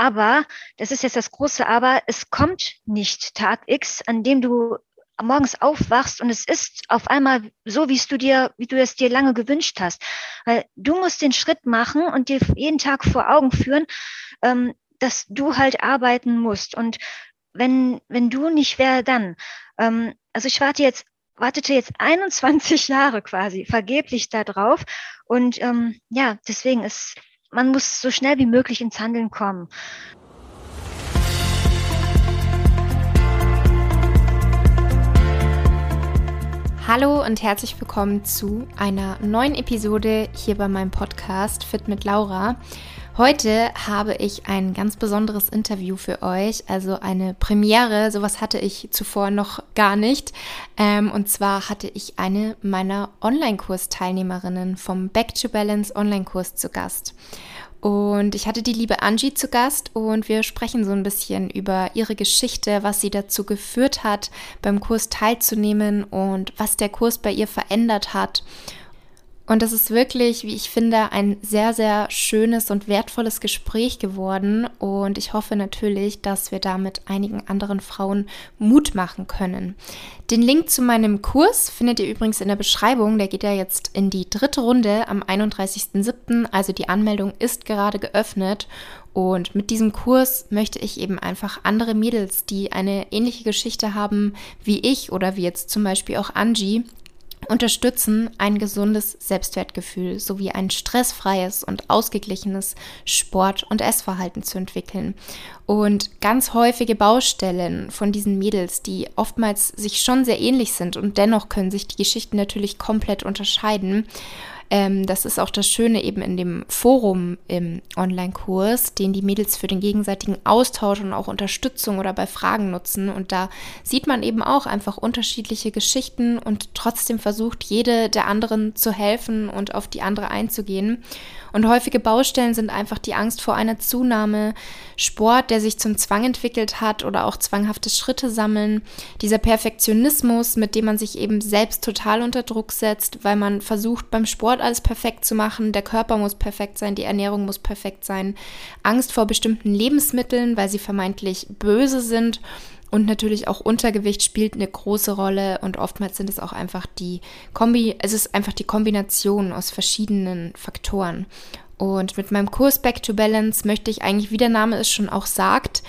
aber, das ist jetzt das große Aber, es kommt nicht Tag X, an dem du morgens aufwachst und es ist auf einmal so, wie du dir, wie du es dir lange gewünscht hast. Weil du musst den Schritt machen und dir jeden Tag vor Augen führen, ähm, dass du halt arbeiten musst. Und wenn, wenn du nicht, wer dann? Ähm, also ich warte jetzt, wartete jetzt 21 Jahre quasi vergeblich da drauf. Und ähm, ja, deswegen ist, man muss so schnell wie möglich ins Handeln kommen. Hallo und herzlich willkommen zu einer neuen Episode hier bei meinem Podcast Fit mit Laura. Heute habe ich ein ganz besonderes Interview für euch, also eine Premiere. Sowas hatte ich zuvor noch gar nicht. Ähm, und zwar hatte ich eine meiner Online-Kurs-Teilnehmerinnen vom Back to Balance Online-Kurs zu Gast. Und ich hatte die liebe Angie zu Gast und wir sprechen so ein bisschen über ihre Geschichte, was sie dazu geführt hat, beim Kurs teilzunehmen und was der Kurs bei ihr verändert hat und das ist wirklich, wie ich finde, ein sehr, sehr schönes und wertvolles Gespräch geworden. Und ich hoffe natürlich, dass wir damit einigen anderen Frauen Mut machen können. Den Link zu meinem Kurs findet ihr übrigens in der Beschreibung. Der geht ja jetzt in die dritte Runde am 31.07. Also die Anmeldung ist gerade geöffnet. Und mit diesem Kurs möchte ich eben einfach andere Mädels, die eine ähnliche Geschichte haben wie ich oder wie jetzt zum Beispiel auch Angie, unterstützen ein gesundes Selbstwertgefühl sowie ein stressfreies und ausgeglichenes Sport- und Essverhalten zu entwickeln. Und ganz häufige Baustellen von diesen Mädels, die oftmals sich schon sehr ähnlich sind und dennoch können sich die Geschichten natürlich komplett unterscheiden. Ähm, das ist auch das Schöne eben in dem Forum im Online-Kurs, den die Mädels für den gegenseitigen Austausch und auch Unterstützung oder bei Fragen nutzen. Und da sieht man eben auch einfach unterschiedliche Geschichten und trotzdem versucht jede der anderen zu helfen und auf die andere einzugehen. Und häufige Baustellen sind einfach die Angst vor einer Zunahme, Sport, der sich zum Zwang entwickelt hat oder auch zwanghafte Schritte sammeln, dieser Perfektionismus, mit dem man sich eben selbst total unter Druck setzt, weil man versucht beim Sport alles perfekt zu machen, der Körper muss perfekt sein, die Ernährung muss perfekt sein, Angst vor bestimmten Lebensmitteln, weil sie vermeintlich böse sind und natürlich auch Untergewicht spielt eine große Rolle und oftmals sind es auch einfach die Kombi, es ist einfach die Kombination aus verschiedenen Faktoren. Und mit meinem Kurs Back to Balance möchte ich eigentlich, wie der Name es schon auch sagt,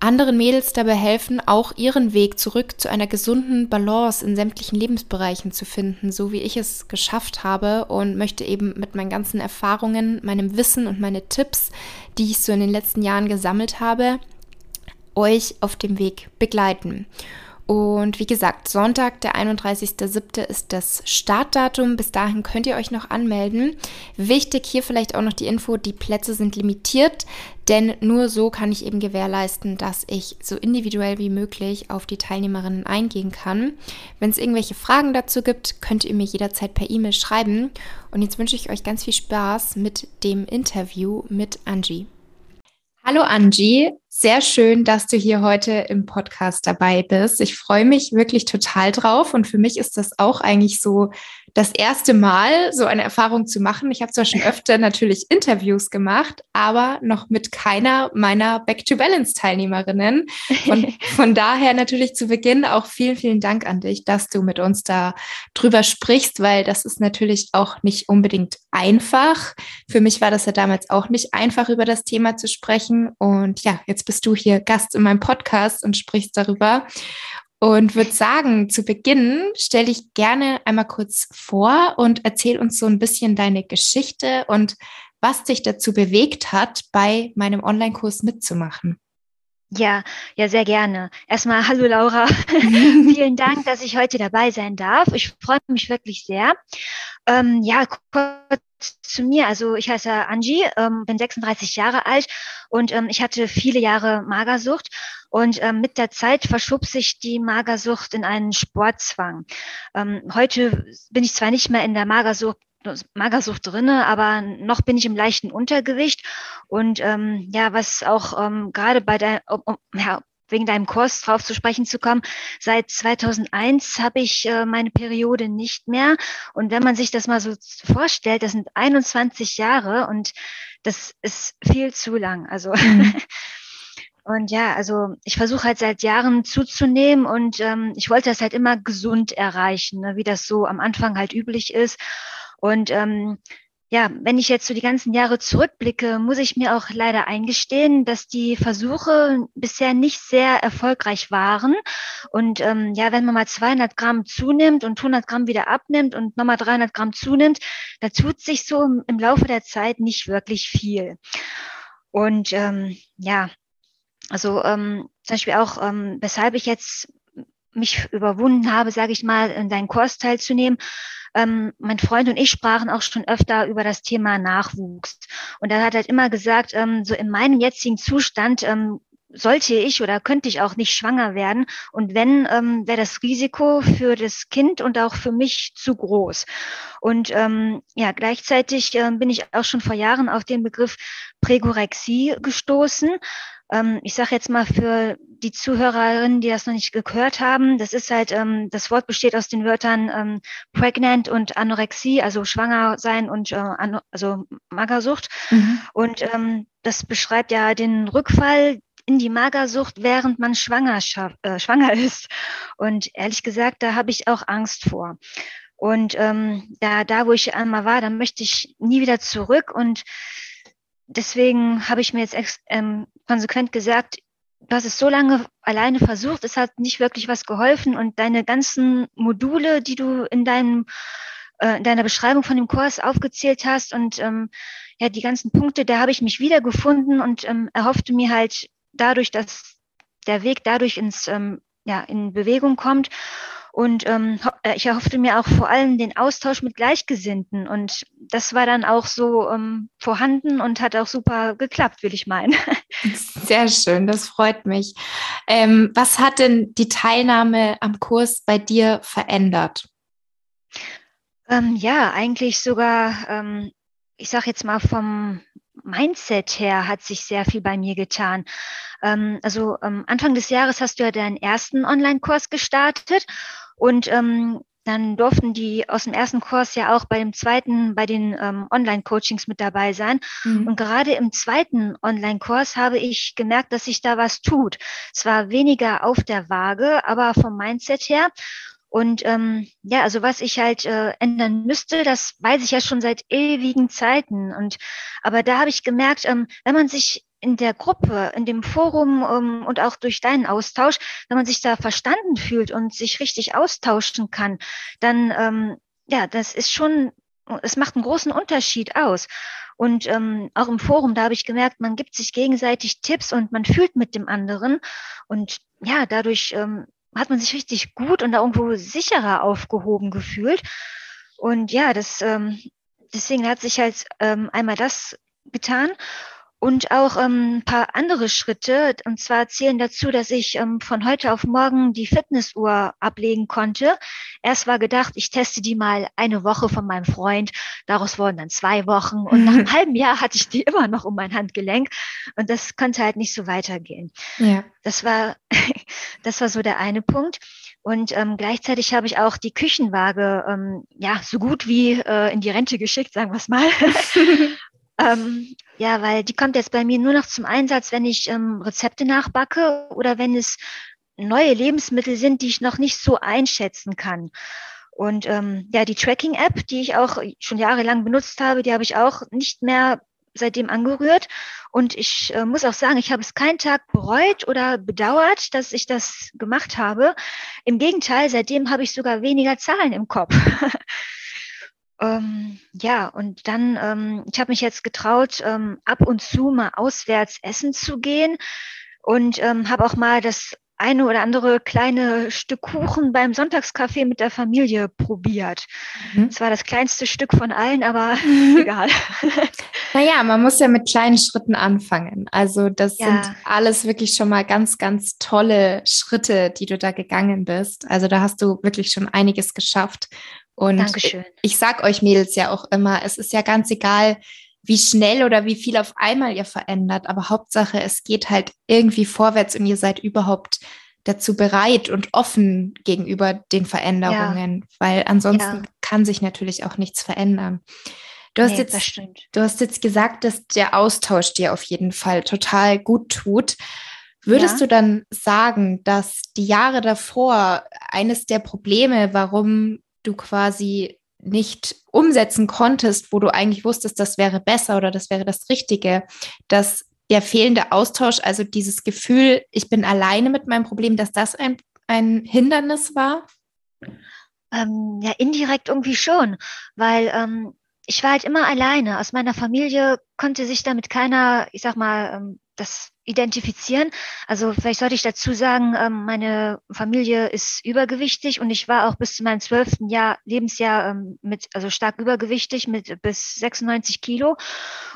anderen Mädels dabei helfen, auch ihren Weg zurück zu einer gesunden Balance in sämtlichen Lebensbereichen zu finden, so wie ich es geschafft habe und möchte eben mit meinen ganzen Erfahrungen, meinem Wissen und meine Tipps, die ich so in den letzten Jahren gesammelt habe, euch auf dem Weg begleiten. Und wie gesagt, Sonntag, der 31.07. ist das Startdatum. Bis dahin könnt ihr euch noch anmelden. Wichtig hier vielleicht auch noch die Info, die Plätze sind limitiert, denn nur so kann ich eben gewährleisten, dass ich so individuell wie möglich auf die Teilnehmerinnen eingehen kann. Wenn es irgendwelche Fragen dazu gibt, könnt ihr mir jederzeit per E-Mail schreiben. Und jetzt wünsche ich euch ganz viel Spaß mit dem Interview mit Angie. Hallo Angie, sehr schön, dass du hier heute im Podcast dabei bist. Ich freue mich wirklich total drauf und für mich ist das auch eigentlich so das erste Mal, so eine Erfahrung zu machen. Ich habe zwar schon öfter natürlich Interviews gemacht, aber noch mit keiner meiner Back to Balance Teilnehmerinnen. Und von daher natürlich zu Beginn auch vielen, vielen Dank an dich, dass du mit uns da drüber sprichst, weil das ist natürlich auch nicht unbedingt einfach. Für mich war das ja damals auch nicht einfach, über das Thema zu sprechen. Und ja, jetzt bist du hier Gast in meinem Podcast und sprichst darüber. Und würde sagen, zu Beginn stelle ich gerne einmal kurz vor und erzähl uns so ein bisschen deine Geschichte und was dich dazu bewegt hat, bei meinem Online-Kurs mitzumachen. Ja, ja, sehr gerne. Erstmal hallo Laura. Vielen Dank, dass ich heute dabei sein darf. Ich freue mich wirklich sehr. Ähm, ja, kurz zu mir. Also ich heiße Angie, ähm, bin 36 Jahre alt und ähm, ich hatte viele Jahre Magersucht und ähm, mit der Zeit verschob sich die Magersucht in einen Sportzwang. Ähm, heute bin ich zwar nicht mehr in der Magersucht Magersucht drinne, aber noch bin ich im leichten Untergewicht und ähm, ja, was auch ähm, gerade bei der um, ja, wegen deinem Kurs drauf zu sprechen zu kommen. Seit 2001 habe ich äh, meine Periode nicht mehr. Und wenn man sich das mal so vorstellt, das sind 21 Jahre und das ist viel zu lang. Also mhm. Und ja, also ich versuche halt seit Jahren zuzunehmen und ähm, ich wollte das halt immer gesund erreichen, ne, wie das so am Anfang halt üblich ist. Und ähm, ja, wenn ich jetzt so die ganzen Jahre zurückblicke, muss ich mir auch leider eingestehen, dass die Versuche bisher nicht sehr erfolgreich waren. Und ähm, ja, wenn man mal 200 Gramm zunimmt und 100 Gramm wieder abnimmt und nochmal 300 Gramm zunimmt, da tut sich so im, im Laufe der Zeit nicht wirklich viel. Und ähm, ja, also ähm, zum Beispiel auch, ähm, weshalb ich jetzt mich überwunden habe, sage ich mal, in deinen Kurs teilzunehmen. Ähm, mein Freund und ich sprachen auch schon öfter über das Thema Nachwuchs. Und er hat halt immer gesagt, ähm, so in meinem jetzigen Zustand ähm, sollte ich oder könnte ich auch nicht schwanger werden. Und wenn, ähm, wäre das Risiko für das Kind und auch für mich zu groß. Und ähm, ja, gleichzeitig ähm, bin ich auch schon vor Jahren auf den Begriff Prägorexie gestoßen. Ähm, ich sage jetzt mal für die Zuhörerinnen, die das noch nicht gehört haben, das ist halt, ähm, das Wort besteht aus den Wörtern ähm, pregnant und Anorexie, also schwanger sein und äh, also Magersucht. Mhm. Und ähm, das beschreibt ja den Rückfall in die Magersucht, während man Schwangerschaft, äh, schwanger ist. Und ehrlich gesagt, da habe ich auch Angst vor. Und ähm, da, da, wo ich einmal war, da möchte ich nie wieder zurück. Und deswegen habe ich mir jetzt ähm, konsequent gesagt, du hast es so lange alleine versucht, es hat nicht wirklich was geholfen und deine ganzen Module, die du in deinem äh, in deiner Beschreibung von dem Kurs aufgezählt hast und ähm, ja die ganzen Punkte, da habe ich mich wiedergefunden und ähm, erhoffte mir halt dadurch, dass der Weg dadurch ins ähm, ja in Bewegung kommt und ähm, äh, ich erhoffte mir auch vor allem den Austausch mit Gleichgesinnten. Und das war dann auch so ähm, vorhanden und hat auch super geklappt, will ich meinen. Sehr schön, das freut mich. Ähm, was hat denn die Teilnahme am Kurs bei dir verändert? Ähm, ja, eigentlich sogar, ähm, ich sage jetzt mal vom Mindset her hat sich sehr viel bei mir getan. Ähm, also ähm, Anfang des Jahres hast du ja deinen ersten Online-Kurs gestartet und ähm, dann durften die aus dem ersten Kurs ja auch bei dem zweiten, bei den ähm, Online-Coachings mit dabei sein. Mhm. Und gerade im zweiten Online-Kurs habe ich gemerkt, dass sich da was tut. Es war weniger auf der Waage, aber vom Mindset her. Und ähm, ja, also was ich halt äh, ändern müsste, das weiß ich ja schon seit ewigen Zeiten. Und aber da habe ich gemerkt, ähm, wenn man sich in der Gruppe, in dem Forum ähm, und auch durch deinen Austausch, wenn man sich da verstanden fühlt und sich richtig austauschen kann, dann ähm, ja, das ist schon, es macht einen großen Unterschied aus. Und ähm, auch im Forum, da habe ich gemerkt, man gibt sich gegenseitig Tipps und man fühlt mit dem anderen. Und ja, dadurch ähm, hat man sich richtig gut und da irgendwo sicherer aufgehoben gefühlt. Und ja, das ähm, deswegen hat sich halt ähm, einmal das getan und auch ähm, ein paar andere Schritte. Und zwar zählen dazu, dass ich ähm, von heute auf morgen die Fitnessuhr ablegen konnte. Erst war gedacht, ich teste die mal eine Woche von meinem Freund. Daraus wurden dann zwei Wochen. Und nach einem halben Jahr hatte ich die immer noch um mein Handgelenk. Und das konnte halt nicht so weitergehen. Ja. Das war, das war so der eine Punkt. Und ähm, gleichzeitig habe ich auch die Küchenwaage ähm, ja so gut wie äh, in die Rente geschickt, sagen wir es mal. Ähm, ja, weil die kommt jetzt bei mir nur noch zum Einsatz, wenn ich ähm, Rezepte nachbacke oder wenn es neue Lebensmittel sind, die ich noch nicht so einschätzen kann. Und ähm, ja, die Tracking-App, die ich auch schon jahrelang benutzt habe, die habe ich auch nicht mehr seitdem angerührt. Und ich äh, muss auch sagen, ich habe es keinen Tag bereut oder bedauert, dass ich das gemacht habe. Im Gegenteil, seitdem habe ich sogar weniger Zahlen im Kopf. Ähm, ja, und dann, ähm, ich habe mich jetzt getraut, ähm, ab und zu mal auswärts essen zu gehen und ähm, habe auch mal das eine oder andere kleine Stück Kuchen beim Sonntagskaffee mit der Familie probiert. Mhm. Es war das kleinste Stück von allen, aber egal. Naja, man muss ja mit kleinen Schritten anfangen. Also das ja. sind alles wirklich schon mal ganz, ganz tolle Schritte, die du da gegangen bist. Also da hast du wirklich schon einiges geschafft. Und Dankeschön. ich sag euch Mädels ja auch immer, es ist ja ganz egal, wie schnell oder wie viel auf einmal ihr verändert, aber Hauptsache, es geht halt irgendwie vorwärts und ihr seid überhaupt dazu bereit und offen gegenüber den Veränderungen, ja. weil ansonsten ja. kann sich natürlich auch nichts verändern. Du hast, nee, jetzt, du hast jetzt gesagt, dass der Austausch dir auf jeden Fall total gut tut. Würdest ja. du dann sagen, dass die Jahre davor eines der Probleme, warum du quasi nicht umsetzen konntest, wo du eigentlich wusstest, das wäre besser oder das wäre das Richtige, dass der fehlende Austausch, also dieses Gefühl, ich bin alleine mit meinem Problem, dass das ein, ein Hindernis war? Ähm, ja, indirekt irgendwie schon, weil ähm, ich war halt immer alleine. Aus meiner Familie konnte sich damit keiner, ich sag mal, ähm, das identifizieren. Also vielleicht sollte ich dazu sagen, ähm, meine Familie ist übergewichtig und ich war auch bis zu meinem zwölften Jahr Lebensjahr ähm, mit also stark übergewichtig mit bis 96 Kilo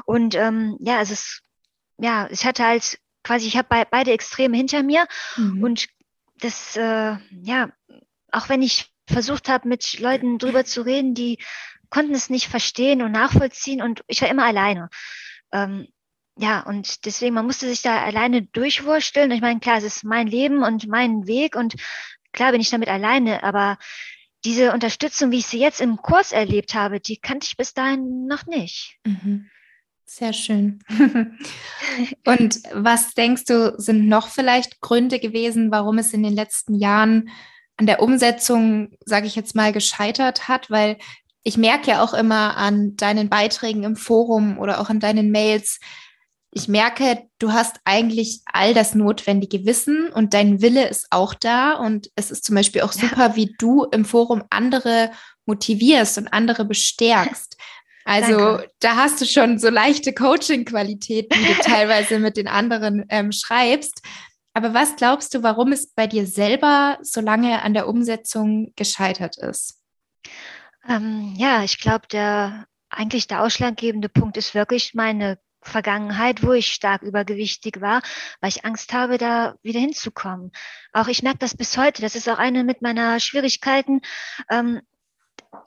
und ähm, ja, es ist ja, ich hatte halt quasi, ich habe be beide Extreme hinter mir mhm. und das äh, ja, auch wenn ich versucht habe, mit Leuten drüber zu reden, die konnten es nicht verstehen und nachvollziehen und ich war immer alleine. Ähm, ja, und deswegen, man musste sich da alleine durchwursteln. Ich meine, klar, es ist mein Leben und mein Weg und klar bin ich damit alleine, aber diese Unterstützung, wie ich sie jetzt im Kurs erlebt habe, die kannte ich bis dahin noch nicht. Mhm. Sehr schön. und was denkst du, sind noch vielleicht Gründe gewesen, warum es in den letzten Jahren an der Umsetzung, sage ich jetzt mal, gescheitert hat? Weil ich merke ja auch immer an deinen Beiträgen im Forum oder auch an deinen Mails, ich merke, du hast eigentlich all das notwendige Wissen und dein Wille ist auch da. Und es ist zum Beispiel auch super, ja. wie du im Forum andere motivierst und andere bestärkst. Also Danke. da hast du schon so leichte Coaching-Qualitäten, die du teilweise mit den anderen ähm, schreibst. Aber was glaubst du, warum es bei dir selber so lange an der Umsetzung gescheitert ist? Ähm, ja, ich glaube, der eigentlich der ausschlaggebende Punkt ist wirklich meine Vergangenheit, wo ich stark übergewichtig war, weil ich Angst habe, da wieder hinzukommen. Auch ich merke das bis heute. Das ist auch eine mit meiner Schwierigkeiten. Ähm,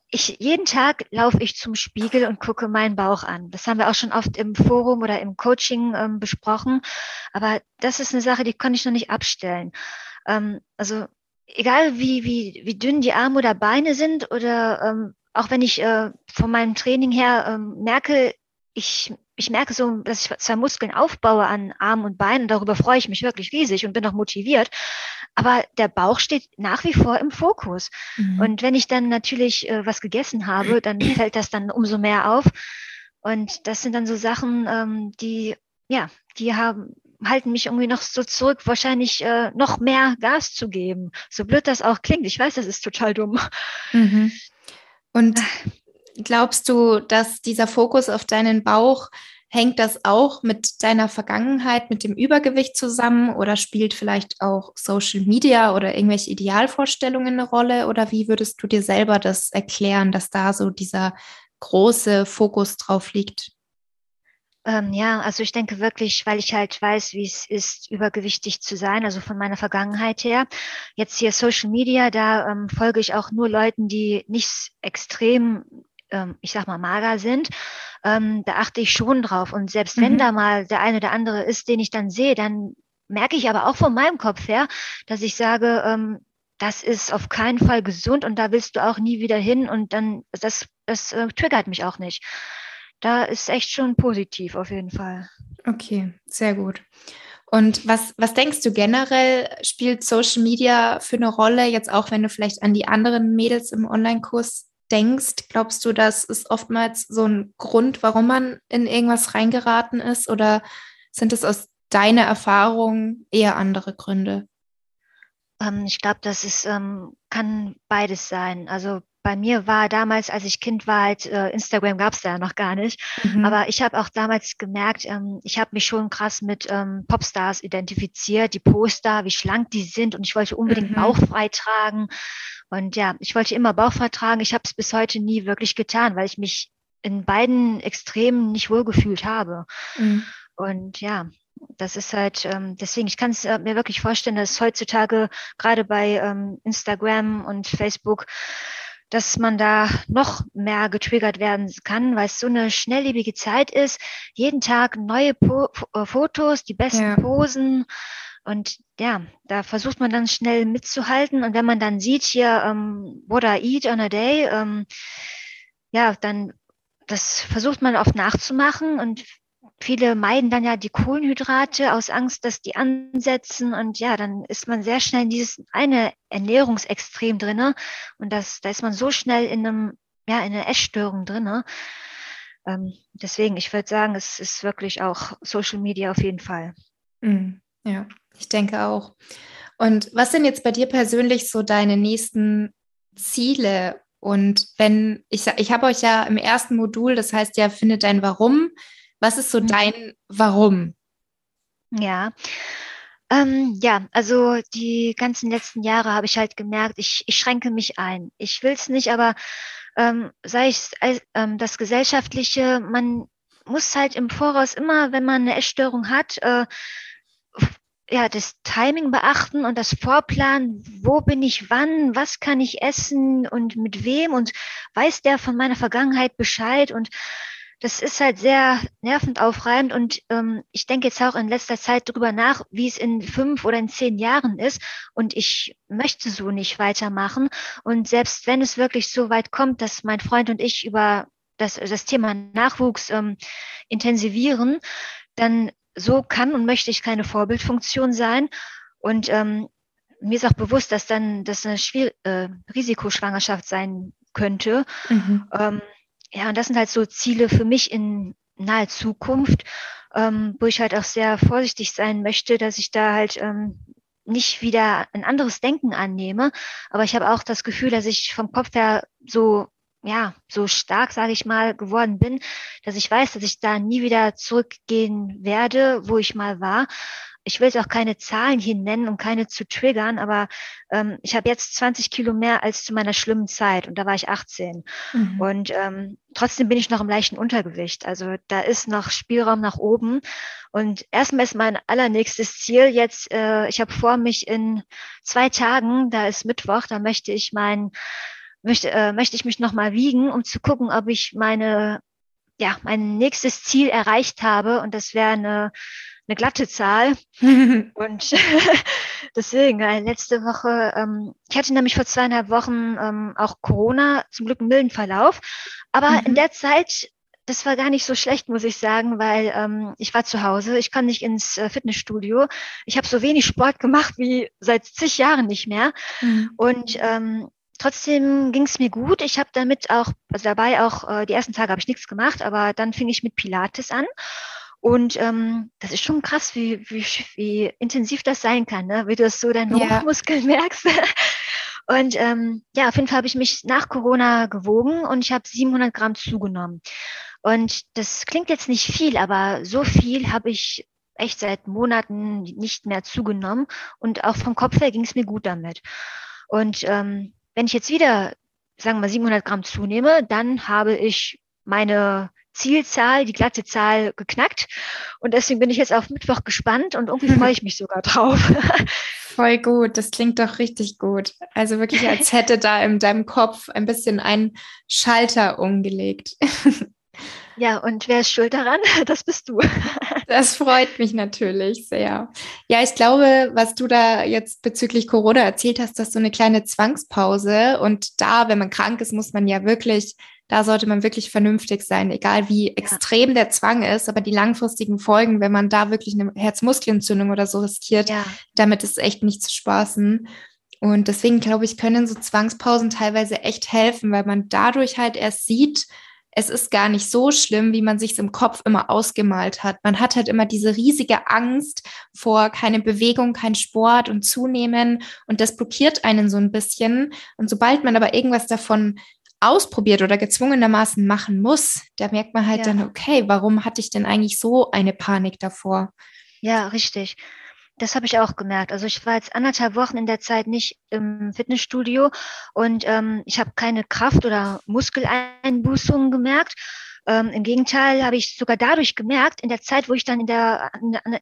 ich, jeden Tag laufe ich zum Spiegel und gucke meinen Bauch an. Das haben wir auch schon oft im Forum oder im Coaching ähm, besprochen. Aber das ist eine Sache, die konnte ich noch nicht abstellen. Ähm, also egal wie, wie, wie dünn die Arme oder Beine sind oder ähm, auch wenn ich äh, von meinem Training her ähm, merke, ich ich merke so, dass ich zwei Muskeln aufbaue an Armen und Beinen. Darüber freue ich mich wirklich riesig und bin auch motiviert. Aber der Bauch steht nach wie vor im Fokus. Mhm. Und wenn ich dann natürlich äh, was gegessen habe, dann fällt das dann umso mehr auf. Und das sind dann so Sachen, ähm, die, ja, die haben, halten mich irgendwie noch so zurück, wahrscheinlich äh, noch mehr Gas zu geben. So blöd das auch klingt. Ich weiß, das ist total dumm. Mhm. Und Glaubst du, dass dieser Fokus auf deinen Bauch, hängt das auch mit deiner Vergangenheit, mit dem Übergewicht zusammen oder spielt vielleicht auch Social Media oder irgendwelche Idealvorstellungen eine Rolle? Oder wie würdest du dir selber das erklären, dass da so dieser große Fokus drauf liegt? Ähm, ja, also ich denke wirklich, weil ich halt weiß, wie es ist, übergewichtig zu sein, also von meiner Vergangenheit her. Jetzt hier Social Media, da ähm, folge ich auch nur Leuten, die nicht extrem ähm, ich sag mal, mager sind, ähm, da achte ich schon drauf. Und selbst mhm. wenn da mal der eine oder andere ist, den ich dann sehe, dann merke ich aber auch von meinem Kopf her, dass ich sage, ähm, das ist auf keinen Fall gesund und da willst du auch nie wieder hin und dann, das, das äh, triggert mich auch nicht. Da ist echt schon positiv auf jeden Fall. Okay, sehr gut. Und was, was denkst du generell, spielt Social Media für eine Rolle, jetzt auch wenn du vielleicht an die anderen Mädels im Online-Kurs denkst, glaubst du, das ist oftmals so ein Grund, warum man in irgendwas reingeraten ist? Oder sind es aus deiner Erfahrung eher andere Gründe? Ähm, ich glaube, das ist, ähm, kann beides sein. Also bei mir war damals, als ich Kind war, halt, äh, Instagram gab es da noch gar nicht. Mhm. Aber ich habe auch damals gemerkt, ähm, ich habe mich schon krass mit ähm, Popstars identifiziert, die Poster, wie schlank die sind und ich wollte unbedingt mhm. bauchfrei tragen. Und ja, ich wollte immer bauchfrei tragen. Ich habe es bis heute nie wirklich getan, weil ich mich in beiden Extremen nicht wohlgefühlt habe. Mhm. Und ja, das ist halt, ähm, deswegen, ich kann es äh, mir wirklich vorstellen, dass heutzutage gerade bei ähm, Instagram und Facebook dass man da noch mehr getriggert werden kann, weil es so eine schnelllebige Zeit ist. Jeden Tag neue po äh, Fotos, die besten ja. Posen. Und ja, da versucht man dann schnell mitzuhalten. Und wenn man dann sieht hier, ähm, what I eat on a day, ähm, ja, dann das versucht man oft nachzumachen. Und viele meiden dann ja die Kohlenhydrate aus Angst, dass die ansetzen und ja, dann ist man sehr schnell in dieses eine Ernährungsextrem drinne und das, da ist man so schnell in einem, ja, in einer Essstörung drinne. Ähm, deswegen, ich würde sagen, es ist wirklich auch Social Media auf jeden Fall. Mhm. Ja, ich denke auch. Und was sind jetzt bei dir persönlich so deine nächsten Ziele? Und wenn, ich, ich habe euch ja im ersten Modul, das heißt ja, findet dein Warum. Was ist so mhm. dein Warum? Ja, ähm, ja, also die ganzen letzten Jahre habe ich halt gemerkt, ich, ich schränke mich ein. Ich will es nicht, aber ähm, sei es ähm, das Gesellschaftliche, man muss halt im Voraus immer, wenn man eine Essstörung hat, äh, ja, das Timing beachten und das Vorplan, wo bin ich wann, was kann ich essen und mit wem und weiß der von meiner Vergangenheit Bescheid und das ist halt sehr nervend aufreibend und ähm, ich denke jetzt auch in letzter Zeit darüber nach, wie es in fünf oder in zehn Jahren ist und ich möchte so nicht weitermachen und selbst wenn es wirklich so weit kommt, dass mein Freund und ich über das, das Thema Nachwuchs ähm, intensivieren, dann so kann und möchte ich keine Vorbildfunktion sein. Und ähm, mir ist auch bewusst, dass dann das eine Schwier äh, Risikoschwangerschaft sein könnte. Mhm. Ähm, ja, und das sind halt so Ziele für mich in naher Zukunft, ähm, wo ich halt auch sehr vorsichtig sein möchte, dass ich da halt ähm, nicht wieder ein anderes Denken annehme. Aber ich habe auch das Gefühl, dass ich vom Kopf her so ja, so stark, sage ich mal, geworden bin, dass ich weiß, dass ich da nie wieder zurückgehen werde, wo ich mal war. Ich will jetzt auch keine Zahlen hier nennen, um keine zu triggern, aber ähm, ich habe jetzt 20 Kilo mehr als zu meiner schlimmen Zeit und da war ich 18. Mhm. Und ähm, trotzdem bin ich noch im leichten Untergewicht. Also da ist noch Spielraum nach oben. Und erstmal ist mein allernächstes Ziel jetzt, äh, ich habe vor, mich in zwei Tagen, da ist Mittwoch, da möchte ich mein möchte, äh, möchte ich mich nochmal wiegen, um zu gucken, ob ich meine, ja, mein nächstes Ziel erreicht habe. Und das wäre eine, eine glatte Zahl. und deswegen, letzte Woche, ähm, ich hatte nämlich vor zweieinhalb Wochen ähm, auch Corona, zum Glück einen milden Verlauf. Aber mhm. in der Zeit das war gar nicht so schlecht, muss ich sagen, weil ähm, ich war zu Hause, ich kann nicht ins äh, Fitnessstudio. Ich habe so wenig Sport gemacht wie seit zig Jahren nicht mehr. Mhm. Und ähm, trotzdem ging es mir gut. Ich habe damit auch, also dabei auch, äh, die ersten Tage habe ich nichts gemacht, aber dann fing ich mit Pilates an. Und ähm, das ist schon krass, wie, wie, wie intensiv das sein kann, ne? wie du es so deinen ja. Muskeln merkst. und ähm, ja, auf jeden Fall habe ich mich nach Corona gewogen und ich habe 700 Gramm zugenommen. Und das klingt jetzt nicht viel, aber so viel habe ich echt seit Monaten nicht mehr zugenommen. Und auch vom Kopf her ging es mir gut damit. Und ähm, wenn ich jetzt wieder, sagen wir 700 Gramm zunehme, dann habe ich meine Zielzahl, die glatte Zahl geknackt. Und deswegen bin ich jetzt auf Mittwoch gespannt und irgendwie freue ich mich sogar drauf. Voll gut, das klingt doch richtig gut. Also wirklich, als hätte da in deinem Kopf ein bisschen ein Schalter umgelegt. Ja, und wer ist schuld daran? Das bist du. Das freut mich natürlich sehr. Ja, ich glaube, was du da jetzt bezüglich Corona erzählt hast, dass so eine kleine Zwangspause und da, wenn man krank ist, muss man ja wirklich, da sollte man wirklich vernünftig sein, egal wie extrem ja. der Zwang ist, aber die langfristigen Folgen, wenn man da wirklich eine Herzmuskelentzündung oder so riskiert, ja. damit ist echt nicht zu spaßen. Und deswegen glaube ich, können so Zwangspausen teilweise echt helfen, weil man dadurch halt erst sieht, es ist gar nicht so schlimm, wie man sich im Kopf immer ausgemalt hat. Man hat halt immer diese riesige Angst vor keine Bewegung, kein Sport und Zunehmen und das blockiert einen so ein bisschen. Und sobald man aber irgendwas davon ausprobiert oder gezwungenermaßen machen muss, da merkt man halt ja. dann, okay, warum hatte ich denn eigentlich so eine Panik davor? Ja, richtig. Das habe ich auch gemerkt. Also ich war jetzt anderthalb Wochen in der Zeit nicht im Fitnessstudio und ähm, ich habe keine Kraft- oder Muskeleinbußungen gemerkt. Ähm, Im Gegenteil habe ich sogar dadurch gemerkt, in der Zeit, wo ich dann in, der,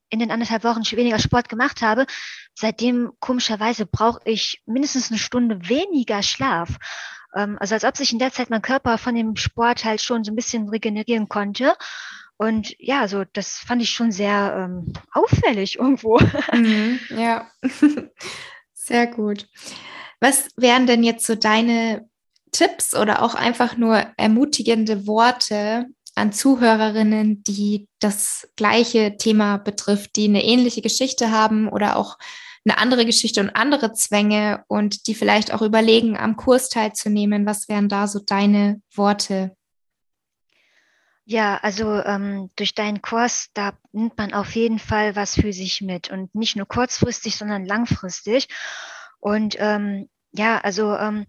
in den anderthalb Wochen weniger Sport gemacht habe, seitdem komischerweise brauche ich mindestens eine Stunde weniger Schlaf. Ähm, also als ob sich in der Zeit mein Körper von dem Sport halt schon so ein bisschen regenerieren konnte. Und ja, so das fand ich schon sehr ähm, auffällig irgendwo. Mhm, ja, sehr gut. Was wären denn jetzt so deine Tipps oder auch einfach nur ermutigende Worte an Zuhörerinnen, die das gleiche Thema betrifft, die eine ähnliche Geschichte haben oder auch eine andere Geschichte und andere Zwänge und die vielleicht auch überlegen, am Kurs teilzunehmen? Was wären da so deine Worte? Ja, also ähm, durch deinen Kurs, da nimmt man auf jeden Fall was für sich mit und nicht nur kurzfristig, sondern langfristig. Und ähm, ja, also ähm,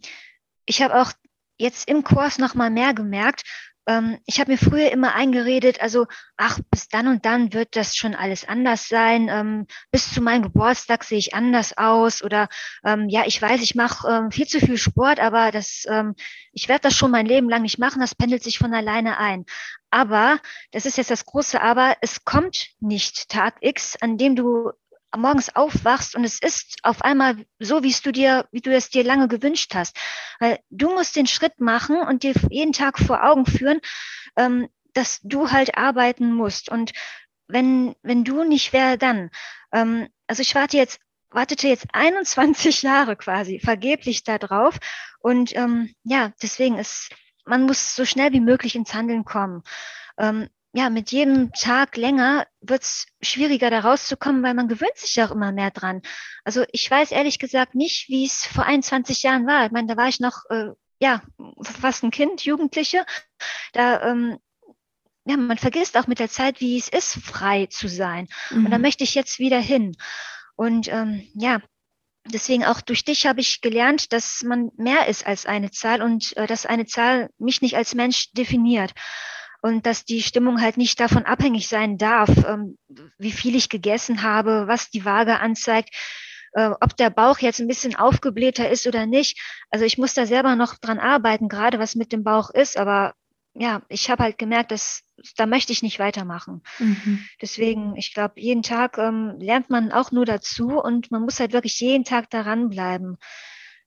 ich habe auch jetzt im Kurs noch mal mehr gemerkt, ähm, ich habe mir früher immer eingeredet, also ach, bis dann und dann wird das schon alles anders sein. Ähm, bis zu meinem Geburtstag sehe ich anders aus oder ähm, ja, ich weiß, ich mache ähm, viel zu viel Sport, aber das, ähm, ich werde das schon mein Leben lang nicht machen. Das pendelt sich von alleine ein. Aber das ist jetzt das große Aber. Es kommt nicht Tag X, an dem du morgens aufwachst und es ist auf einmal so, wie du dir, wie du es dir lange gewünscht hast. Weil du musst den Schritt machen und dir jeden Tag vor Augen führen, ähm, dass du halt arbeiten musst. Und wenn, wenn du nicht, wer dann? Ähm, also ich warte jetzt, wartete jetzt 21 Jahre quasi vergeblich da drauf. Und ähm, ja, deswegen ist, man muss so schnell wie möglich ins Handeln kommen. Ähm, ja, mit jedem Tag länger wird es schwieriger, da rauszukommen, weil man gewöhnt sich ja auch immer mehr dran. Also ich weiß ehrlich gesagt nicht, wie es vor 21 Jahren war. Ich meine, da war ich noch, äh, ja, fast ein Kind, Jugendliche. Da, ähm, ja, man vergisst auch mit der Zeit, wie es ist, frei zu sein. Mhm. Und da mhm. möchte ich jetzt wieder hin. Und ähm, ja, deswegen auch durch dich habe ich gelernt, dass man mehr ist als eine Zahl und äh, dass eine Zahl mich nicht als Mensch definiert und dass die Stimmung halt nicht davon abhängig sein darf, ähm, wie viel ich gegessen habe, was die Waage anzeigt, äh, ob der Bauch jetzt ein bisschen aufgeblähter ist oder nicht. Also ich muss da selber noch dran arbeiten, gerade was mit dem Bauch ist, aber ja, ich habe halt gemerkt, dass da möchte ich nicht weitermachen. Mhm. Deswegen, ich glaube, jeden Tag ähm, lernt man auch nur dazu und man muss halt wirklich jeden Tag daran bleiben.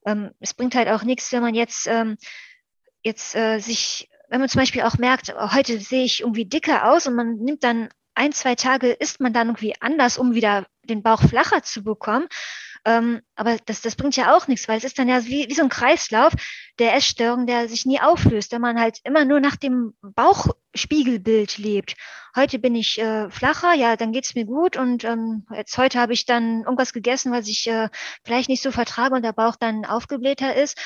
Ähm, es bringt halt auch nichts, wenn man jetzt ähm, jetzt äh, sich wenn man zum Beispiel auch merkt, oh, heute sehe ich irgendwie dicker aus und man nimmt dann ein, zwei Tage, isst man dann irgendwie anders, um wieder den Bauch flacher zu bekommen. Ähm, aber das, das bringt ja auch nichts, weil es ist dann ja wie, wie so ein Kreislauf der Essstörung, der sich nie auflöst, wenn man halt immer nur nach dem Bauchspiegelbild lebt. Heute bin ich äh, flacher, ja, dann geht's mir gut und ähm, jetzt heute habe ich dann irgendwas gegessen, was ich äh, vielleicht nicht so vertrage und der Bauch dann aufgeblähter ist.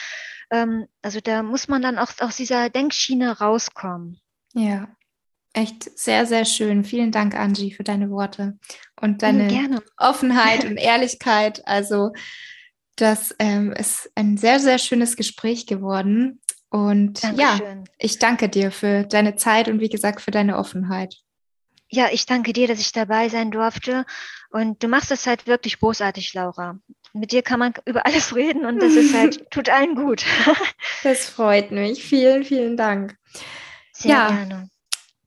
Ähm, also da muss man dann auch aus dieser Denkschiene rauskommen. Ja, echt sehr, sehr schön. Vielen Dank, Angie, für deine Worte und deine ja, Offenheit und Ehrlichkeit. Also das ähm, ist ein sehr, sehr schönes Gespräch geworden. Und Dankeschön. ja, ich danke dir für deine Zeit und wie gesagt für deine Offenheit. Ja, ich danke dir, dass ich dabei sein durfte. Und du machst das halt wirklich großartig, Laura. Mit dir kann man über alles reden und das ist halt, tut allen gut. das freut mich. Vielen, vielen Dank. Sehr ja, gerne.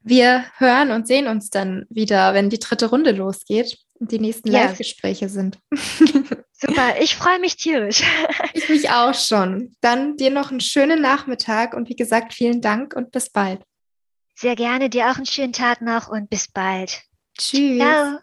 Wir hören und sehen uns dann wieder, wenn die dritte Runde losgeht und die nächsten ja. Live-Gespräche sind. Super, ich freue mich tierisch. Ich mich auch schon. Dann dir noch einen schönen Nachmittag und wie gesagt, vielen Dank und bis bald. Sehr gerne, dir auch einen schönen Tag noch und bis bald. Tschüss. Ciao.